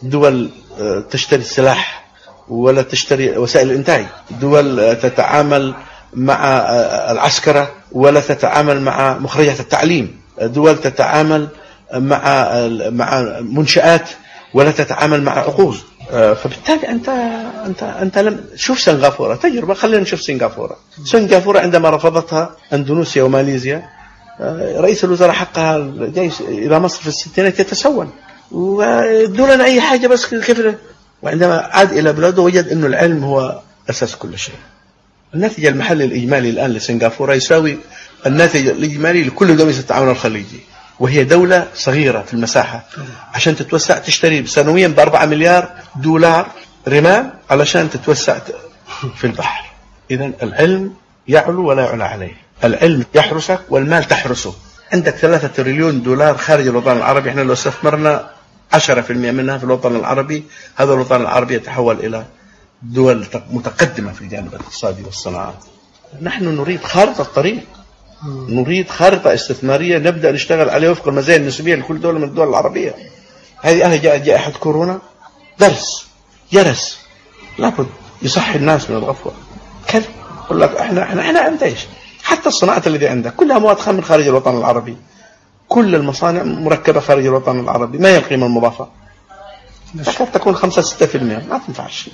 دول آه، تشتري السلاح ولا تشتري وسائل الإنتاج. دول آه، تتعامل مع آه، العسكرة ولا تتعامل مع مخرجات التعليم. دول تتعامل مع مع منشآت ولا تتعامل مع عقود. آه، فبالتالي انت انت أنت لم شوف سنغافورة تجربة خلينا نشوف سنغافورة. سنغافورة عندما رفضتها أندونيسيا وماليزيا آه، رئيس الوزراء حقها جاي إلى مصر في الستينات يتسول. ودون لنا أي حاجة بس كيف وعندما عاد إلى بلاده وجد انه العلم هو أساس كل شيء. الناتج المحلي الإجمالي الآن لسنغافورة يساوي الناتج الإجمالي لكل دولة التعاون الخليجي. وهي دولة صغيرة في المساحة. عشان تتوسع تشتري سنويا ب 4 مليار دولار رمال علشان تتوسع في البحر. إذا العلم يعلو ولا يعلى عليه. العلم يحرسك والمال تحرسه. عندك ثلاثة تريليون دولار خارج الوطن العربي. إحنا لو استثمرنا 10% منها في الوطن العربي هذا الوطن العربي يتحول إلى دول متقدمة في الجانب الاقتصادي والصناعات. نحن نريد خارطة طريق نريد خارطة استثمارية نبدأ نشتغل عليها وفق المزايا النسبية لكل دولة من الدول العربية. هذه أنا جاء جائحة كورونا؟ درس. جرس لابد. يصحي الناس من الغفوة. كذا يقول لك إحنا إحنا إحنا عند إيش؟ حتى الصناعات التي عندك. كلها مواد خام من خارج الوطن العربي. كل المصانع مركبة خارج الوطن العربي. ما هي القيمة المضافة؟ تكاد تكون 5 6% ما تنفعش.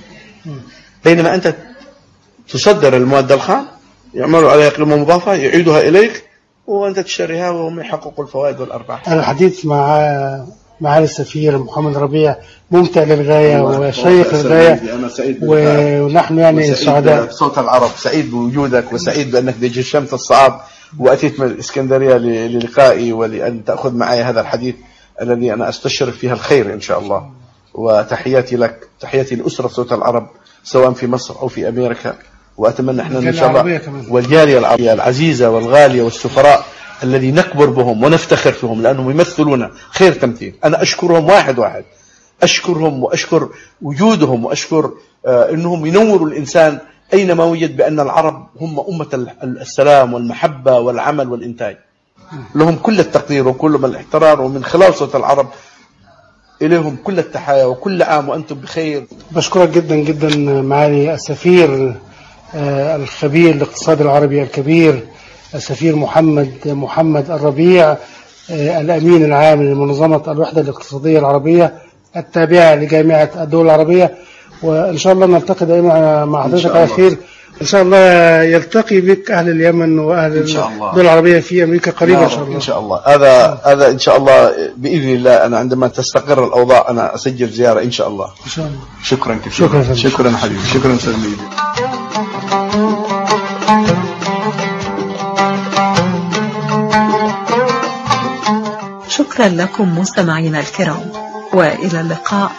بينما أنت تصدر المواد الخام يعملوا عليها قيمة مضافة يعيدها إليك وأنت تشتريها وهم يحققوا الفوائد والأرباح. الحديث مع معالي السفير محمد ربيع ممتع للغاية وشيق للغاية. و- ونحن يعني سعداء. بصوت العرب سعيد بوجودك وسعيد بأنك تجشمت الصعب وأتيت من الإسكندرية ل- للقائي ولأن تأخذ معي هذا الحديث الذي أنا أستشرف فيها الخير إن شاء الله. وتحياتي لك تحياتي لأسرة صوت العرب سواء في مصر أو في أمريكا. وأتمنى إحنا إن الجالية شاء الله. والجالية العربية العزيزة والغالية والسفراء الذي نكبر بهم ونفتخر فيهم لأنهم يمثلون خير تمثيل. أنا أشكرهم واحد واحد. أشكرهم وأشكر وجودهم وأشكر آه، أنهم ينوروا الإنسان أينما وجد بأن العرب هم أمة ال- السلام والمحبة والعمل والإنتاج. لهم كل التقدير وكل الاحترام ومن خلال صوت العرب إليهم كل التحايا وكل عام وأنتم بخير. بشكرك جدا جدا معالي السفير الخبير الاقتصاد العربي الكبير السفير محمد محمد الربيع آه، الأمين العام لمنظمة الوحدة الاقتصادية العربية التابعة لجامعة الدول العربية. وإن شاء الله نلتقي دائما مع حضرتك على. خير. إن شاء الله يلتقي بك أهل اليمن وأهل إن شاء الله. الدول العربية في أمريكا قريبا إن شاء الله إن شاء الله. هذا هذا إن شاء الله بإذن الله أنا عندما تستقر الأوضاع أنا أسجل زيارة إن شاء الله. إن شاء الله. شكرا كثيرا. شكرا. شكرا حبيبي. شكرا أستاذ شكرا لكم مستمعينا الكرام وإلى اللقاء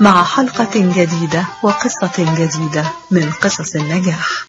مع حلقة جديدة وقصة جديدة من قصص النجاح.